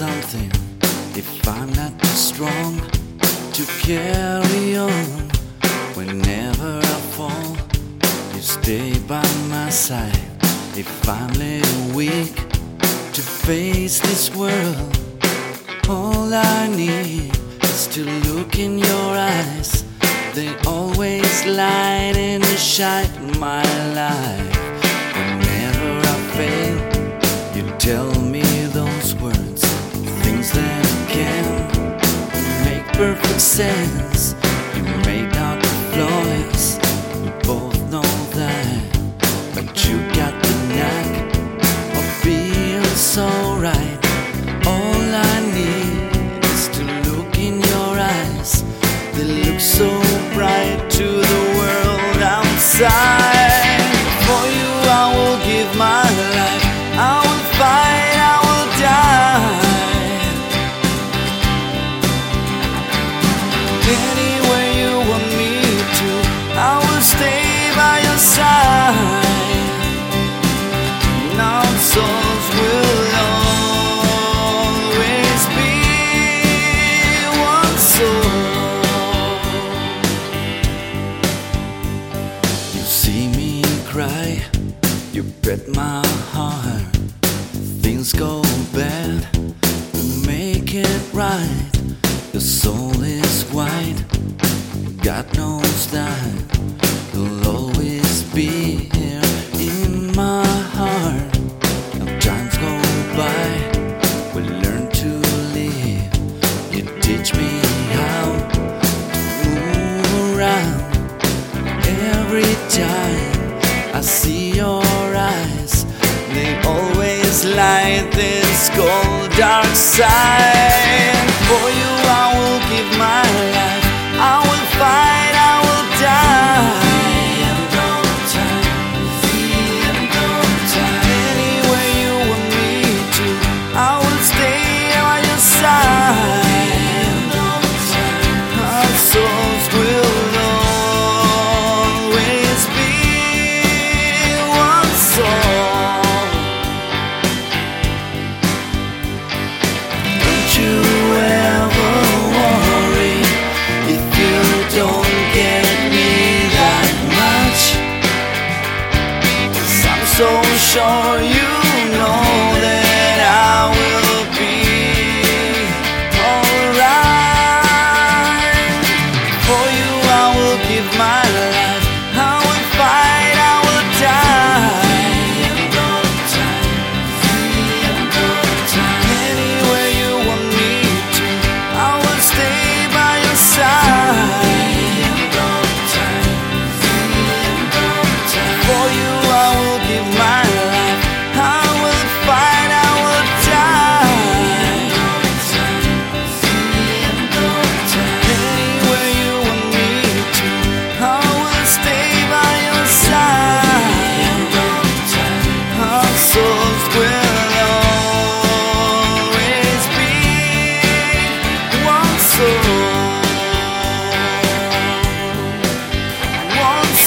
if I'm not too strong to carry on. Whenever I fall, you stay by my side. If I'm little weak to face this world, all I need is to look in your eyes. They always light and shine my life. Perfect sense. You made out the flawless, we both know that. But you got the knack of being so right. All I need is to look in your eyes. They look so bright to the world outside. For you, I will give my you my heart. Things go bad, we make it right. Your soul is white, God knows that light this cold dark side.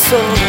soul